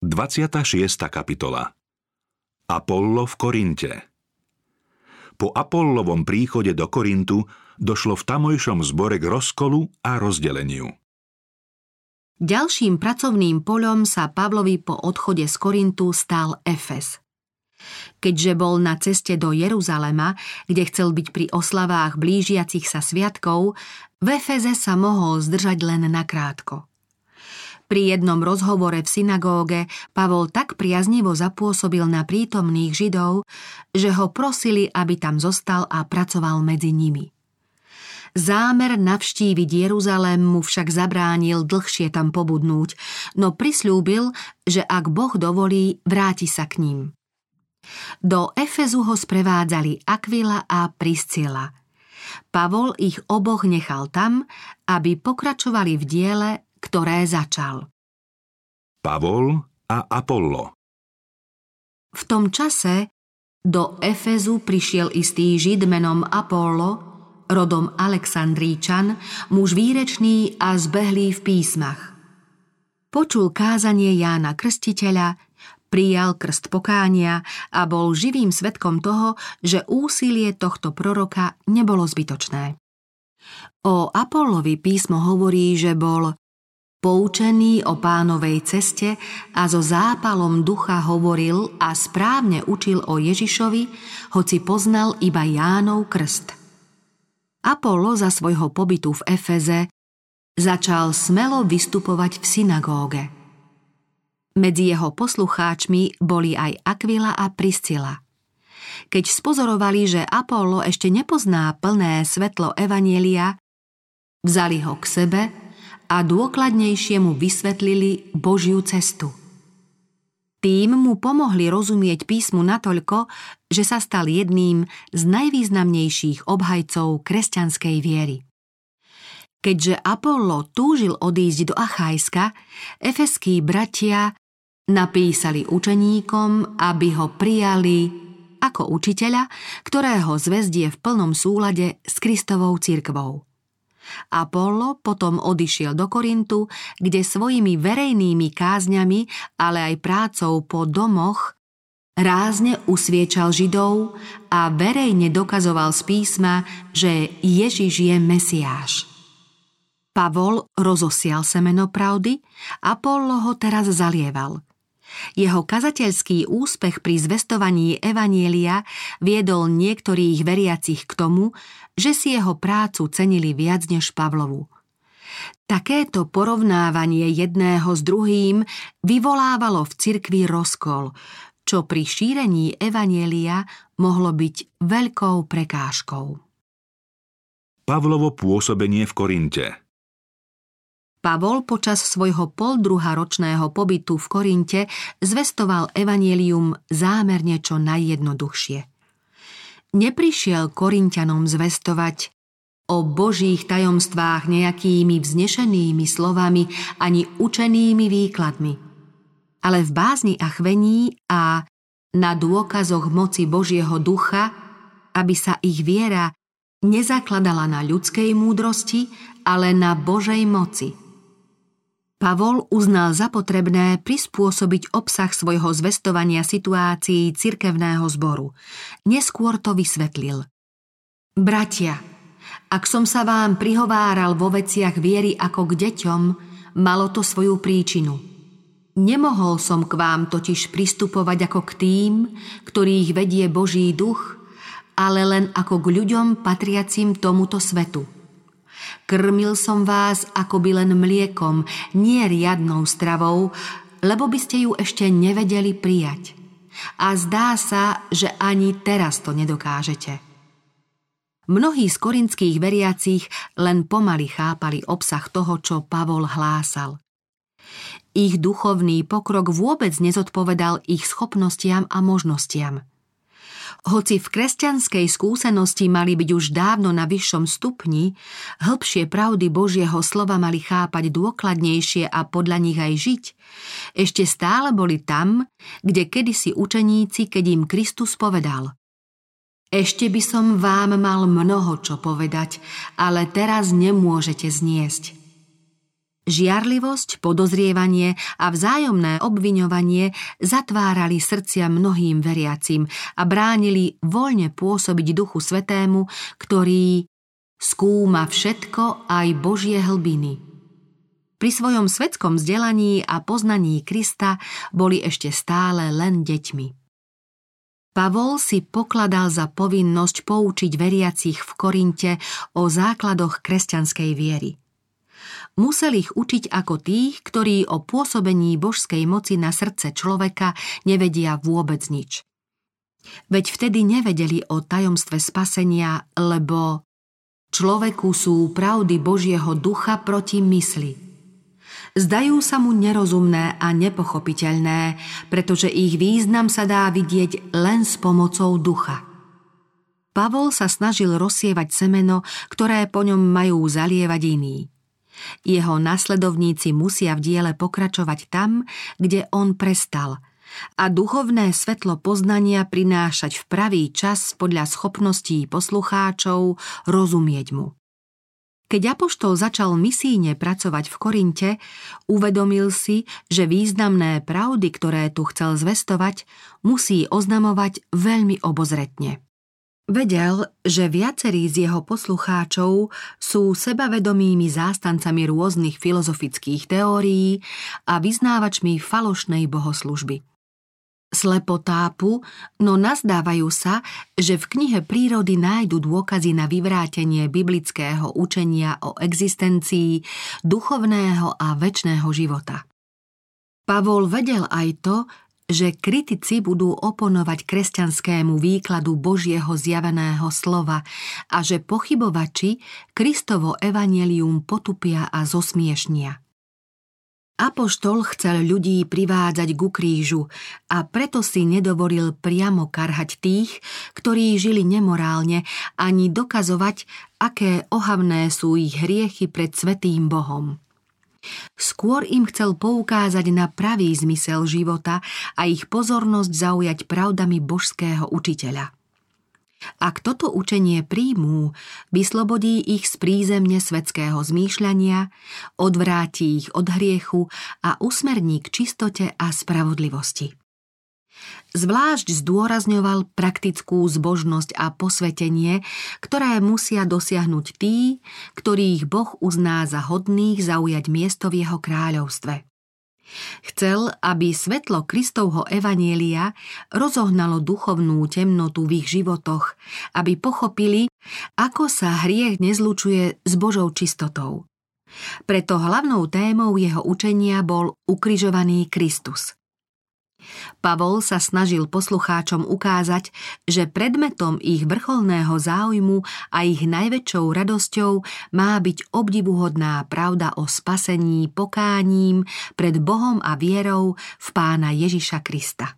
26. kapitola Apollo v Korinte Po Apollovom príchode do Korintu došlo v tamojšom zbore k rozkolu a rozdeleniu. Ďalším pracovným poľom sa Pavlovi po odchode z Korintu stal Efes. Keďže bol na ceste do Jeruzalema, kde chcel byť pri oslavách blížiacich sa sviatkov, v Efeze sa mohol zdržať len nakrátko. Pri jednom rozhovore v synagóge Pavol tak priaznivo zapôsobil na prítomných Židov, že ho prosili, aby tam zostal a pracoval medzi nimi. Zámer navštíviť Jeruzalém mu však zabránil dlhšie tam pobudnúť, no prislúbil, že ak Boh dovolí, vráti sa k ním. Do Efezu ho sprevádzali Aquila a Priscila. Pavol ich oboch nechal tam, aby pokračovali v diele, ktoré začal. Pavol a Apollo V tom čase do Efezu prišiel istý žid menom Apollo, rodom Alexandríčan, muž výrečný a zbehlý v písmach. Počul kázanie Jána Krstiteľa, prijal krst pokánia a bol živým svetkom toho, že úsilie tohto proroka nebolo zbytočné. O Apollovi písmo hovorí, že bol Poučený o pánovej ceste a so zápalom ducha hovoril a správne učil o Ježišovi, hoci poznal iba Jánov krst. Apollo za svojho pobytu v Efeze začal smelo vystupovať v synagóge. Medzi jeho poslucháčmi boli aj Aquila a Priscila. Keď spozorovali, že Apollo ešte nepozná plné svetlo Evanielia, vzali ho k sebe a dôkladnejšie mu vysvetlili Božiu cestu. Tým mu pomohli rozumieť písmu natoľko, že sa stal jedným z najvýznamnejších obhajcov kresťanskej viery. Keďže Apollo túžil odísť do Achajska, efeskí bratia napísali učeníkom, aby ho prijali ako učiteľa, ktorého zväzdie v plnom súlade s Kristovou cirkvou. Apollo potom odišiel do Korintu, kde svojimi verejnými kázňami, ale aj prácou po domoch rázne usviečal Židov a verejne dokazoval z písma, že Ježiš je Mesiáš. Pavol rozosial semeno pravdy, Apollo ho teraz zalieval – jeho kazateľský úspech pri zvestovaní Evanielia viedol niektorých veriacich k tomu, že si jeho prácu cenili viac než Pavlovu. Takéto porovnávanie jedného s druhým vyvolávalo v cirkvi rozkol, čo pri šírení Evanielia mohlo byť veľkou prekážkou. Pavlovo pôsobenie v Korinte – Pavol počas svojho poldruha ročného pobytu v Korinte zvestoval evanielium zámerne čo najjednoduchšie. Neprišiel Korintianom zvestovať o božích tajomstvách nejakými vznešenými slovami ani učenými výkladmi, ale v bázni a chvení a na dôkazoch moci Božieho ducha, aby sa ich viera nezakladala na ľudskej múdrosti, ale na Božej moci – Pavol uznal za potrebné prispôsobiť obsah svojho zvestovania situácií cirkevného zboru. Neskôr to vysvetlil. Bratia, ak som sa vám prihováral vo veciach viery ako k deťom, malo to svoju príčinu. Nemohol som k vám totiž pristupovať ako k tým, ktorých vedie Boží duch, ale len ako k ľuďom patriacim tomuto svetu – Krmil som vás akoby len mliekom, nie riadnou stravou, lebo by ste ju ešte nevedeli prijať. A zdá sa, že ani teraz to nedokážete. Mnohí z korinských veriacich len pomaly chápali obsah toho, čo Pavol hlásal. Ich duchovný pokrok vôbec nezodpovedal ich schopnostiam a možnostiam – hoci v kresťanskej skúsenosti mali byť už dávno na vyššom stupni, hĺbšie pravdy Božieho slova mali chápať dôkladnejšie a podľa nich aj žiť, ešte stále boli tam, kde kedysi učeníci, keď im Kristus povedal Ešte by som vám mal mnoho čo povedať, ale teraz nemôžete zniesť. Žiarlivosť, podozrievanie a vzájomné obviňovanie zatvárali srdcia mnohým veriacim a bránili voľne pôsobiť Duchu Svetému, ktorý skúma všetko aj Božie hlbiny. Pri svojom svetskom vzdelaní a poznaní Krista boli ešte stále len deťmi. Pavol si pokladal za povinnosť poučiť veriacich v Korinte o základoch kresťanskej viery. Musel ich učiť ako tých, ktorí o pôsobení božskej moci na srdce človeka nevedia vôbec nič. Veď vtedy nevedeli o tajomstve spasenia, lebo človeku sú pravdy Božieho ducha proti mysli – zdajú sa mu nerozumné a nepochopiteľné, pretože ich význam sa dá vidieť len s pomocou ducha. Pavol sa snažil rozsievať semeno, ktoré po ňom majú zalievať iní. Jeho nasledovníci musia v diele pokračovať tam, kde on prestal a duchovné svetlo poznania prinášať v pravý čas podľa schopností poslucháčov rozumieť mu. Keď Apoštol začal misíne pracovať v Korinte, uvedomil si, že významné pravdy, ktoré tu chcel zvestovať, musí oznamovať veľmi obozretne. Vedel, že viacerí z jeho poslucháčov sú sebavedomými zástancami rôznych filozofických teórií a vyznávačmi falošnej bohoslužby slepotápu, no nazdávajú sa, že v knihe prírody nájdu dôkazy na vyvrátenie biblického učenia o existencii duchovného a väčšného života. Pavol vedel aj to, že kritici budú oponovať kresťanskému výkladu Božieho zjaveného slova a že pochybovači Kristovo evanelium potupia a zosmiešnia. Apoštol chcel ľudí privádzať ku krížu a preto si nedovolil priamo karhať tých, ktorí žili nemorálne, ani dokazovať, aké ohavné sú ich hriechy pred svetým Bohom. Skôr im chcel poukázať na pravý zmysel života a ich pozornosť zaujať pravdami božského učiteľa. Ak toto učenie príjmú, vyslobodí ich z prízemne svetského zmýšľania, odvráti ich od hriechu a usmerní k čistote a spravodlivosti. Zvlášť zdôrazňoval praktickú zbožnosť a posvetenie, ktoré musia dosiahnuť tí, ktorých Boh uzná za hodných zaujať miesto v jeho kráľovstve. Chcel, aby svetlo Kristovho evanielia rozohnalo duchovnú temnotu v ich životoch, aby pochopili, ako sa hriech nezlučuje s Božou čistotou. Preto hlavnou témou jeho učenia bol ukrižovaný Kristus. Pavol sa snažil poslucháčom ukázať, že predmetom ich vrcholného záujmu a ich najväčšou radosťou má byť obdivuhodná pravda o spasení pokáním pred Bohom a vierou v pána Ježiša Krista.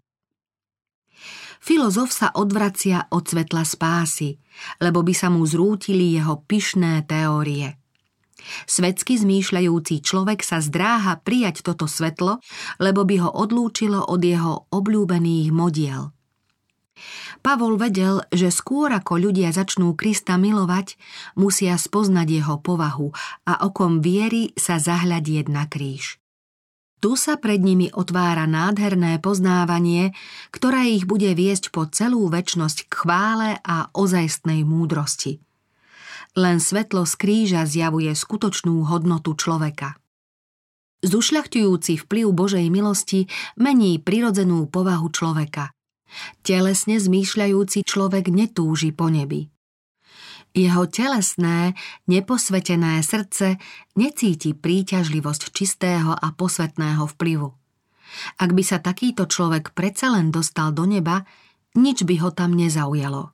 Filozof sa odvracia od svetla spásy, lebo by sa mu zrútili jeho pyšné teórie – Svetsky zmýšľajúci človek sa zdráha prijať toto svetlo, lebo by ho odlúčilo od jeho obľúbených modiel. Pavol vedel, že skôr ako ľudia začnú Krista milovať, musia spoznať jeho povahu a okom viery sa zahľadieť na kríž. Tu sa pred nimi otvára nádherné poznávanie, ktoré ich bude viesť po celú väčnosť k chvále a ozajstnej múdrosti – len svetlo z kríža zjavuje skutočnú hodnotu človeka. Zušľachtujúci vplyv Božej milosti mení prirodzenú povahu človeka. Telesne zmýšľajúci človek netúži po nebi. Jeho telesné, neposvetené srdce necíti príťažlivosť čistého a posvetného vplyvu. Ak by sa takýto človek predsa len dostal do neba, nič by ho tam nezaujalo.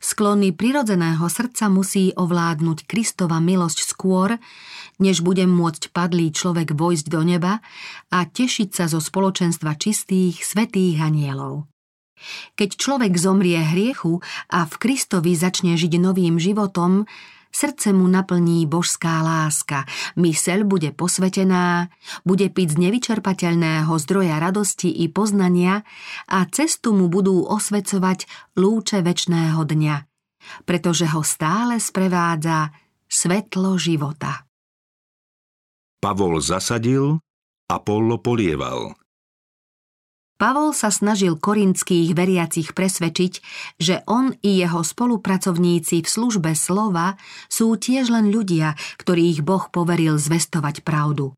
Sklony prirodzeného srdca musí ovládnuť Kristova milosť skôr, než bude môcť padlý človek vojsť do neba a tešiť sa zo spoločenstva čistých, svetých anielov. Keď človek zomrie hriechu a v Kristovi začne žiť novým životom, Srdce mu naplní božská láska, myseľ bude posvetená, bude piť z nevyčerpateľného zdroja radosti i poznania a cestu mu budú osvecovať lúče väčšného dňa, pretože ho stále sprevádza svetlo života. Pavol zasadil, Apollo polieval. Pavol sa snažil korinských veriacich presvedčiť, že on i jeho spolupracovníci v službe slova sú tiež len ľudia, ktorých Boh poveril zvestovať pravdu.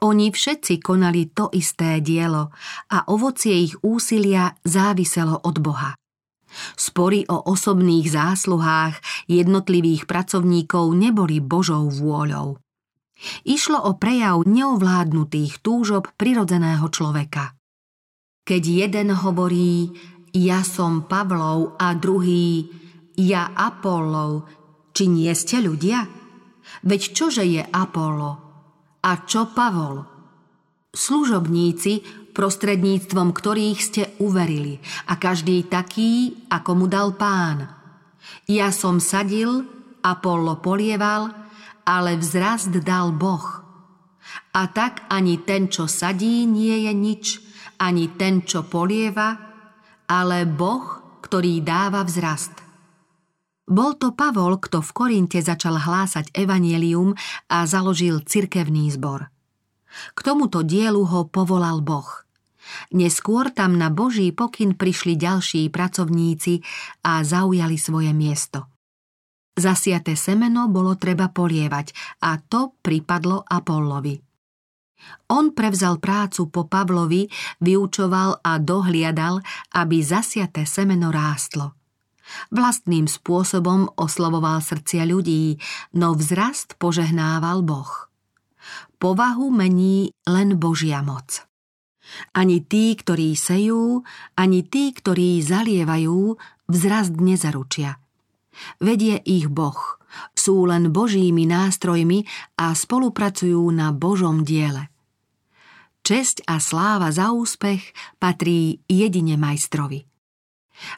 Oni všetci konali to isté dielo a ovocie ich úsilia záviselo od Boha. Spory o osobných zásluhách jednotlivých pracovníkov neboli Božou vôľou. Išlo o prejav neovládnutých túžob prirodzeného človeka. Keď jeden hovorí, ja som Pavlov a druhý, ja Apollov, či nie ste ľudia? Veď čože je Apollo? A čo Pavol? Služobníci, prostredníctvom ktorých ste uverili a každý taký, ako mu dal pán. Ja som sadil, Apollo polieval, ale vzrast dal Boh. A tak ani ten, čo sadí, nie je nič, ani ten, čo polieva, ale Boh, ktorý dáva vzrast. Bol to Pavol, kto v Korinte začal hlásať evanielium a založil cirkevný zbor. K tomuto dielu ho povolal Boh. Neskôr tam na Boží pokyn prišli ďalší pracovníci a zaujali svoje miesto – Zasiaté semeno bolo treba polievať a to pripadlo Apollovi. On prevzal prácu po Pavlovi, vyučoval a dohliadal, aby zasiaté semeno rástlo. Vlastným spôsobom oslovoval srdcia ľudí, no vzrast požehnával Boh. Povahu mení len Božia moc. Ani tí, ktorí sejú, ani tí, ktorí zalievajú, vzrast nezaručia – Vedie ich Boh. Sú len Božími nástrojmi a spolupracujú na Božom diele. Česť a sláva za úspech patrí jedine majstrovi.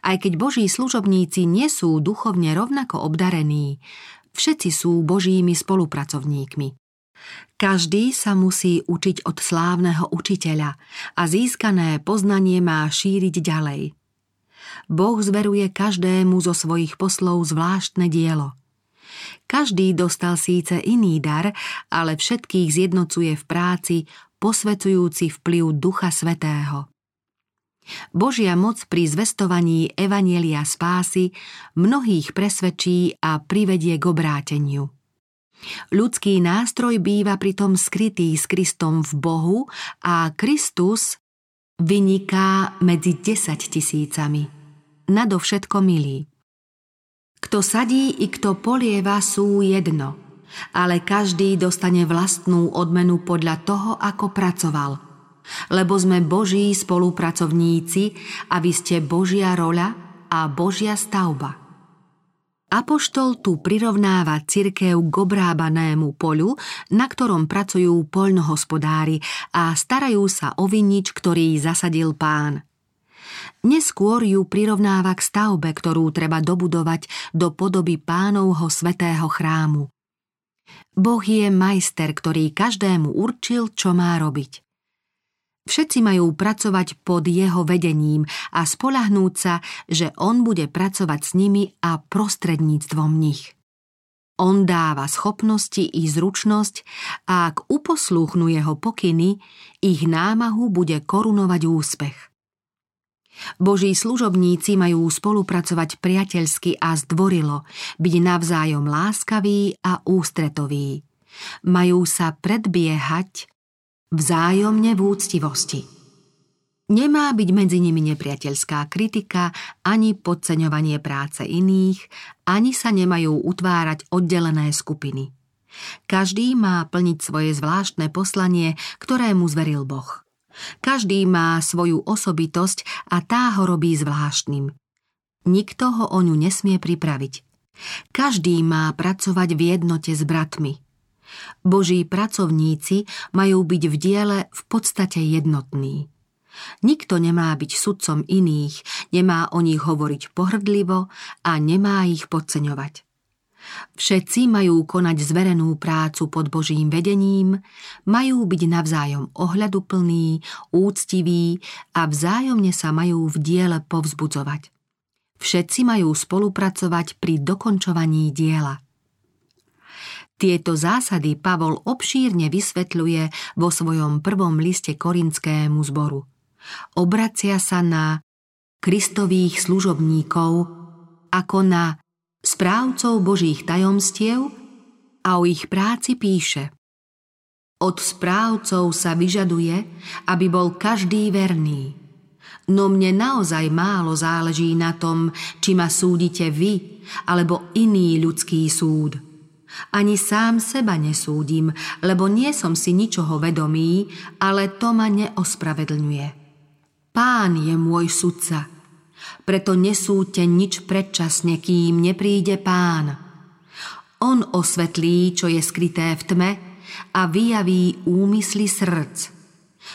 Aj keď Boží služobníci nie sú duchovne rovnako obdarení, všetci sú Božími spolupracovníkmi. Každý sa musí učiť od slávneho učiteľa a získané poznanie má šíriť ďalej – Boh zveruje každému zo svojich poslov zvláštne dielo. Každý dostal síce iný dar, ale všetkých zjednocuje v práci posvecujúci vplyv Ducha Svetého. Božia moc pri zvestovaní Evanielia spásy mnohých presvedčí a privedie k obráteniu. Ľudský nástroj býva pritom skrytý s Kristom v Bohu a Kristus vyniká medzi desať tisícami nadovšetko milý. Kto sadí i kto polieva sú jedno, ale každý dostane vlastnú odmenu podľa toho, ako pracoval. Lebo sme Boží spolupracovníci a vy ste Božia roľa a Božia stavba. Apoštol tu prirovnáva cirkev k obrábanému poľu, na ktorom pracujú poľnohospodári a starajú sa o vinič, ktorý zasadil pán. Neskôr ju prirovnáva k stavbe, ktorú treba dobudovať do podoby pánovho svetého chrámu. Boh je majster, ktorý každému určil, čo má robiť. Všetci majú pracovať pod jeho vedením a spolahnúť sa, že on bude pracovať s nimi a prostredníctvom nich. On dáva schopnosti i zručnosť a ak uposlúchnu jeho pokyny, ich námahu bude korunovať úspech. Boží služobníci majú spolupracovať priateľsky a zdvorilo, byť navzájom láskaví a ústretoví. Majú sa predbiehať vzájomne v úctivosti. Nemá byť medzi nimi nepriateľská kritika ani podceňovanie práce iných, ani sa nemajú utvárať oddelené skupiny. Každý má plniť svoje zvláštne poslanie, ktorému zveril Boh. Každý má svoju osobitosť a tá ho robí zvláštnym. Nikto ho o ňu nesmie pripraviť. Každý má pracovať v jednote s bratmi. Boží pracovníci majú byť v diele v podstate jednotní. Nikto nemá byť sudcom iných, nemá o nich hovoriť pohrdlivo a nemá ich podceňovať. Všetci majú konať zverenú prácu pod Božím vedením, majú byť navzájom ohľaduplní, úctiví a vzájomne sa majú v diele povzbudzovať. Všetci majú spolupracovať pri dokončovaní diela. Tieto zásady Pavol obšírne vysvetľuje vo svojom prvom liste korinskému zboru. Obracia sa na Kristových služobníkov ako na správcov Božích tajomstiev a o ich práci píše Od správcov sa vyžaduje, aby bol každý verný. No mne naozaj málo záleží na tom, či ma súdite vy, alebo iný ľudský súd – ani sám seba nesúdim, lebo nie som si ničoho vedomý, ale to ma neospravedlňuje. Pán je môj sudca, preto nesúďte nič predčasne, kým nepríde pán. On osvetlí, čo je skryté v tme a vyjaví úmysly srdc.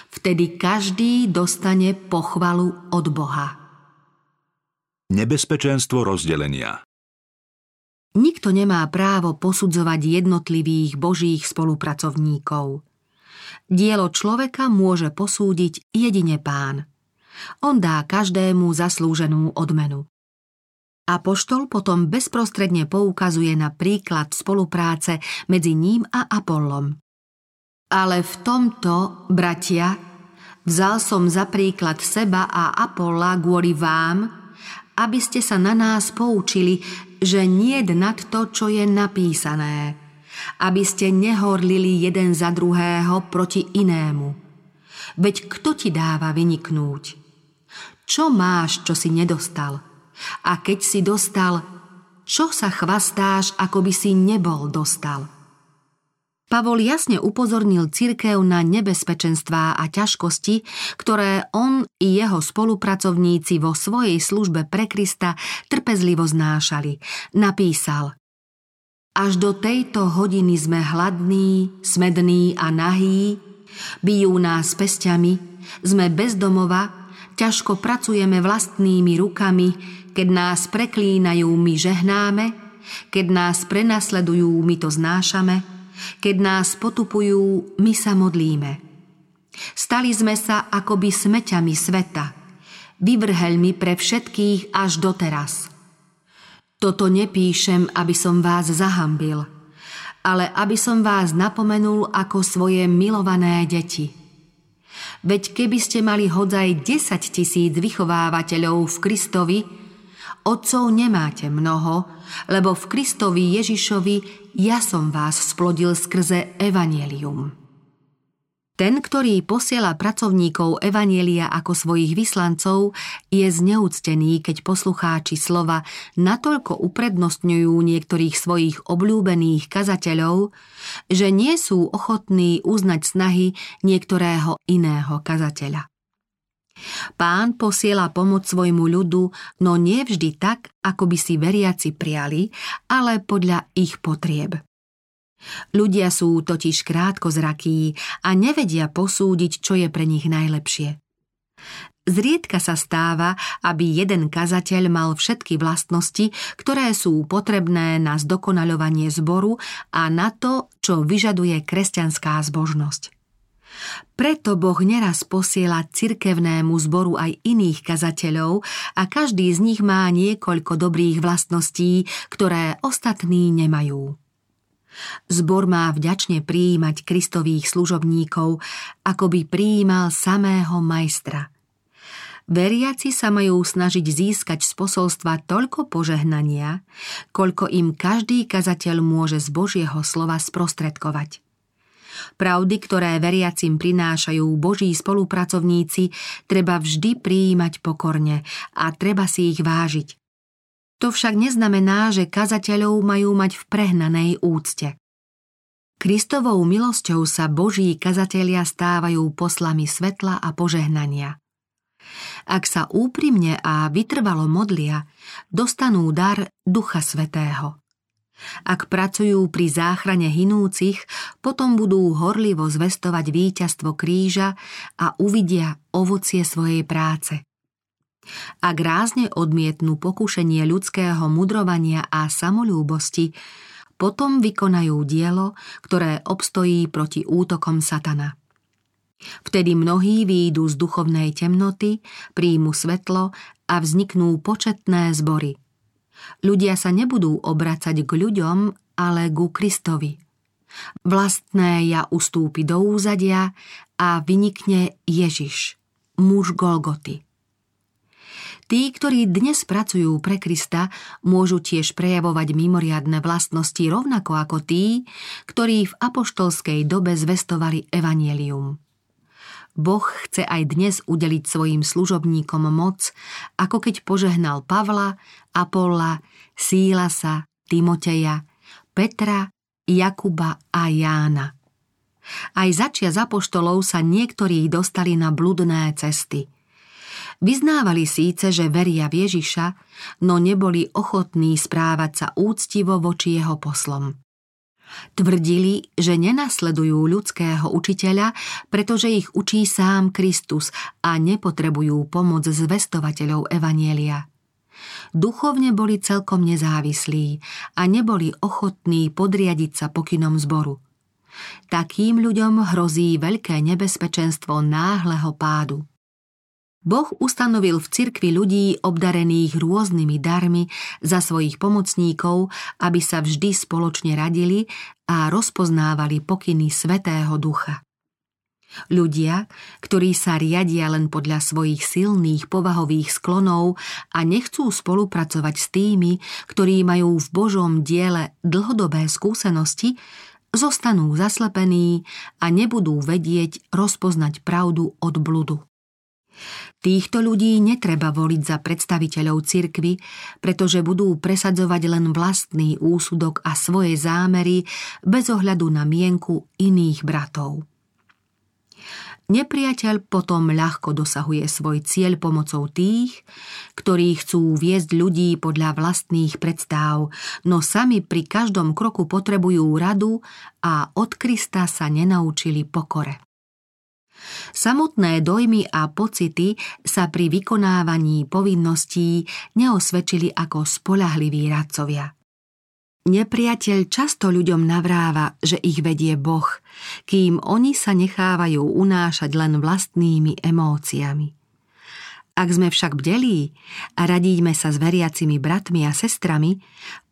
Vtedy každý dostane pochvalu od Boha. Nebezpečenstvo rozdelenia Nikto nemá právo posudzovať jednotlivých božích spolupracovníkov. Dielo človeka môže posúdiť jedine pán. On dá každému zaslúženú odmenu. Apoštol potom bezprostredne poukazuje na príklad spolupráce medzi ním a Apollom. Ale v tomto, bratia, vzal som za príklad seba a Apolla kvôli vám, aby ste sa na nás poučili, že nie nad to, čo je napísané, aby ste nehorlili jeden za druhého proti inému. Veď kto ti dáva vyniknúť? Čo máš, čo si nedostal? A keď si dostal, čo sa chvastáš, ako by si nebol dostal? Pavol jasne upozornil cirkev na nebezpečenstvá a ťažkosti, ktoré on i jeho spolupracovníci vo svojej službe pre Krista trpezlivo znášali. Napísal Až do tejto hodiny sme hladní, smední a nahí, bijú nás pestiami, sme bezdomova, ťažko pracujeme vlastnými rukami, keď nás preklínajú, my žehnáme, keď nás prenasledujú, my to znášame – keď nás potupujú, my sa modlíme. Stali sme sa akoby smeťami sveta, vyvrheľmi pre všetkých až doteraz. Toto nepíšem, aby som vás zahambil, ale aby som vás napomenul ako svoje milované deti. Veď keby ste mali hodzaj 10 tisíc vychovávateľov v Kristovi, Otcov nemáte mnoho, lebo v Kristovi Ježišovi ja som vás splodil skrze Evangelium. Ten, ktorý posiela pracovníkov Evanielia ako svojich vyslancov, je zneúctený, keď poslucháči slova natoľko uprednostňujú niektorých svojich obľúbených kazateľov, že nie sú ochotní uznať snahy niektorého iného kazateľa. Pán posiela pomoc svojmu ľudu, no nie vždy tak, ako by si veriaci priali, ale podľa ich potrieb. Ľudia sú totiž krátko zrakí a nevedia posúdiť, čo je pre nich najlepšie. Zriedka sa stáva, aby jeden kazateľ mal všetky vlastnosti, ktoré sú potrebné na zdokonaľovanie zboru a na to, čo vyžaduje kresťanská zbožnosť. Preto Boh neraz posiela cirkevnému zboru aj iných kazateľov a každý z nich má niekoľko dobrých vlastností, ktoré ostatní nemajú. Zbor má vďačne prijímať Kristových služobníkov, ako by prijímal samého majstra. Veriaci sa majú snažiť získať z posolstva toľko požehnania, koľko im každý kazateľ môže z Božieho slova sprostredkovať. Pravdy, ktoré veriacim prinášajú Boží spolupracovníci, treba vždy prijímať pokorne a treba si ich vážiť. To však neznamená, že kazateľov majú mať v prehnanej úcte. Kristovou milosťou sa Boží kazatelia stávajú poslami svetla a požehnania. Ak sa úprimne a vytrvalo modlia, dostanú dar Ducha Svetého. Ak pracujú pri záchrane hinúcich, potom budú horlivo zvestovať víťazstvo kríža a uvidia ovocie svojej práce. Ak rázne odmietnú pokušenie ľudského mudrovania a samolúbosti, potom vykonajú dielo, ktoré obstojí proti útokom satana. Vtedy mnohí výjdu z duchovnej temnoty, príjmu svetlo a vzniknú početné zbory – Ľudia sa nebudú obracať k ľuďom, ale ku Kristovi. Vlastné ja ustúpi do úzadia a vynikne Ježiš, muž Golgoty. Tí, ktorí dnes pracujú pre Krista, môžu tiež prejavovať mimoriadne vlastnosti rovnako ako tí, ktorí v apoštolskej dobe zvestovali evanielium. Boh chce aj dnes udeliť svojim služobníkom moc, ako keď požehnal Pavla, Apolla, Sílasa, Timoteja, Petra, Jakuba a Jána. Aj začia apoštolov sa niektorí dostali na bludné cesty. Vyznávali síce, že veria v Ježiša, no neboli ochotní správať sa úctivo voči jeho poslom. Tvrdili, že nenasledujú ľudského učiteľa, pretože ich učí sám Kristus a nepotrebujú pomoc zvestovateľov Evanielia. Duchovne boli celkom nezávislí a neboli ochotní podriadiť sa pokynom zboru. Takým ľuďom hrozí veľké nebezpečenstvo náhleho pádu. Boh ustanovil v cirkvi ľudí obdarených rôznymi darmi za svojich pomocníkov, aby sa vždy spoločne radili a rozpoznávali pokyny Svetého Ducha. Ľudia, ktorí sa riadia len podľa svojich silných povahových sklonov a nechcú spolupracovať s tými, ktorí majú v Božom diele dlhodobé skúsenosti, zostanú zaslepení a nebudú vedieť rozpoznať pravdu od bludu. Týchto ľudí netreba voliť za predstaviteľov cirkvy, pretože budú presadzovať len vlastný úsudok a svoje zámery bez ohľadu na mienku iných bratov. Nepriateľ potom ľahko dosahuje svoj cieľ pomocou tých, ktorí chcú viesť ľudí podľa vlastných predstáv, no sami pri každom kroku potrebujú radu a od Krista sa nenaučili pokore. Samotné dojmy a pocity sa pri vykonávaní povinností neosvedčili ako spolahliví radcovia. Nepriateľ často ľuďom navráva, že ich vedie Boh, kým oni sa nechávajú unášať len vlastnými emóciami. Ak sme však bdelí a radíme sa s veriacimi bratmi a sestrami,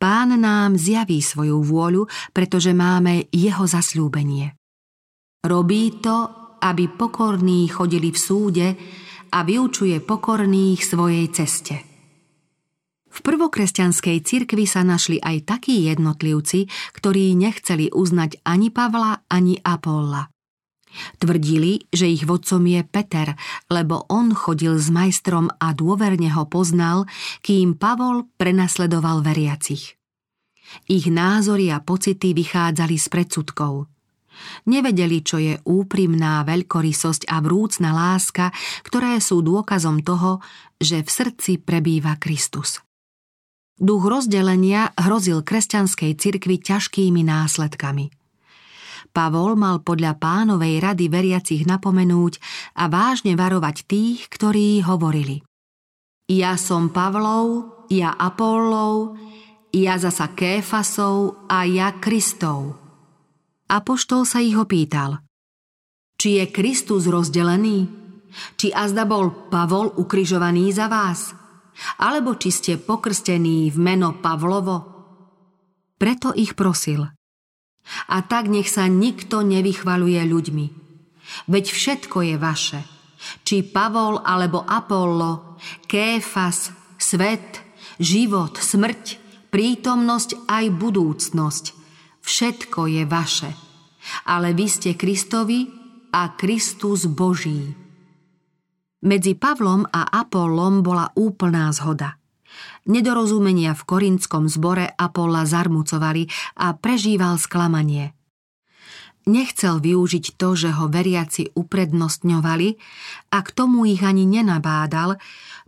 pán nám zjaví svoju vôľu, pretože máme jeho zasľúbenie. Robí to aby pokorní chodili v súde a vyučuje pokorných svojej ceste. V prvokresťanskej cirkvi sa našli aj takí jednotlivci, ktorí nechceli uznať ani Pavla, ani Apolla. Tvrdili, že ich vodcom je Peter, lebo on chodil s majstrom a dôverne ho poznal, kým Pavol prenasledoval veriacich. Ich názory a pocity vychádzali z predsudkov – Nevedeli, čo je úprimná veľkorysosť a vrúcna láska, ktoré sú dôkazom toho, že v srdci prebýva Kristus. Duch rozdelenia hrozil kresťanskej cirkvi ťažkými následkami. Pavol mal podľa pánovej rady veriacich napomenúť a vážne varovať tých, ktorí hovorili Ja som Pavlov, ja Apollov, ja zasa Kéfasov a ja Kristov. Apoštol sa ich opýtal. Či je Kristus rozdelený? Či azda bol Pavol ukrižovaný za vás? Alebo či ste pokrstení v meno Pavlovo? Preto ich prosil. A tak nech sa nikto nevychvaluje ľuďmi. Veď všetko je vaše. Či Pavol alebo Apollo, Kéfas, svet, život, smrť, prítomnosť aj budúcnosť – Všetko je vaše, ale vy ste Kristovi a Kristus Boží. Medzi Pavlom a Apollom bola úplná zhoda. Nedorozumenia v korinskom zbore Apolla zarmucovali a prežíval sklamanie. Nechcel využiť to, že ho veriaci uprednostňovali a k tomu ich ani nenabádal,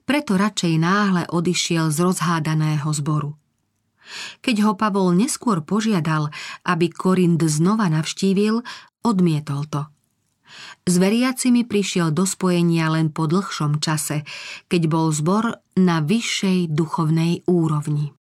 preto radšej náhle odišiel z rozhádaného zboru. Keď ho Pavol neskôr požiadal, aby Korind znova navštívil, odmietol to. S veriacimi prišiel do spojenia len po dlhšom čase, keď bol zbor na vyššej duchovnej úrovni.